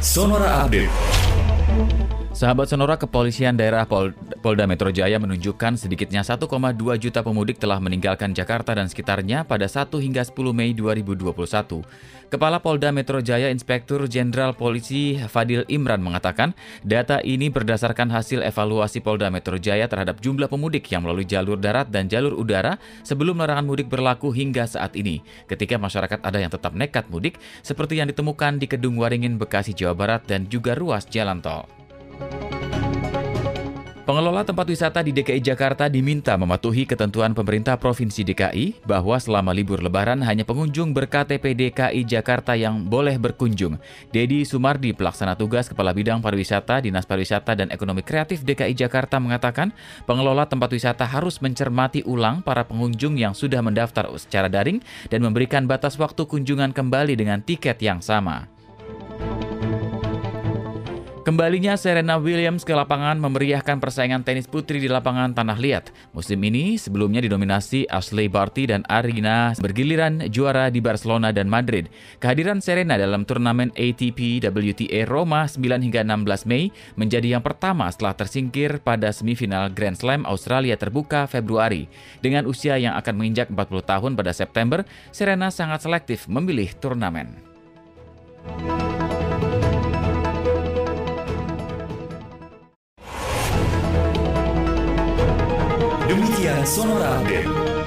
Sonora Update. Sahabat Sonora Kepolisian Daerah Pol Polda Metro Jaya menunjukkan sedikitnya 1,2 juta pemudik telah meninggalkan Jakarta dan sekitarnya pada 1 hingga 10 Mei 2021. Kepala Polda Metro Jaya Inspektur Jenderal Polisi Fadil Imran mengatakan, data ini berdasarkan hasil evaluasi Polda Metro Jaya terhadap jumlah pemudik yang melalui jalur darat dan jalur udara sebelum larangan mudik berlaku hingga saat ini. Ketika masyarakat ada yang tetap nekat mudik, seperti yang ditemukan di Kedung Waringin, Bekasi, Jawa Barat dan juga ruas jalan tol. Pengelola tempat wisata di DKI Jakarta diminta mematuhi ketentuan pemerintah Provinsi DKI bahwa selama libur lebaran hanya pengunjung ber-KTP DKI Jakarta yang boleh berkunjung. Dedi Sumardi, pelaksana tugas Kepala Bidang Pariwisata Dinas Pariwisata dan Ekonomi Kreatif DKI Jakarta mengatakan, pengelola tempat wisata harus mencermati ulang para pengunjung yang sudah mendaftar secara daring dan memberikan batas waktu kunjungan kembali dengan tiket yang sama. Kembalinya Serena Williams ke lapangan memeriahkan persaingan tenis putri di lapangan Tanah Liat. Musim ini sebelumnya didominasi Ashley Barty dan Arina bergiliran juara di Barcelona dan Madrid. Kehadiran Serena dalam turnamen ATP WTA Roma 9 hingga 16 Mei menjadi yang pertama setelah tersingkir pada semifinal Grand Slam Australia terbuka Februari. Dengan usia yang akan menginjak 40 tahun pada September, Serena sangat selektif memilih turnamen. Demikian Sonora Update.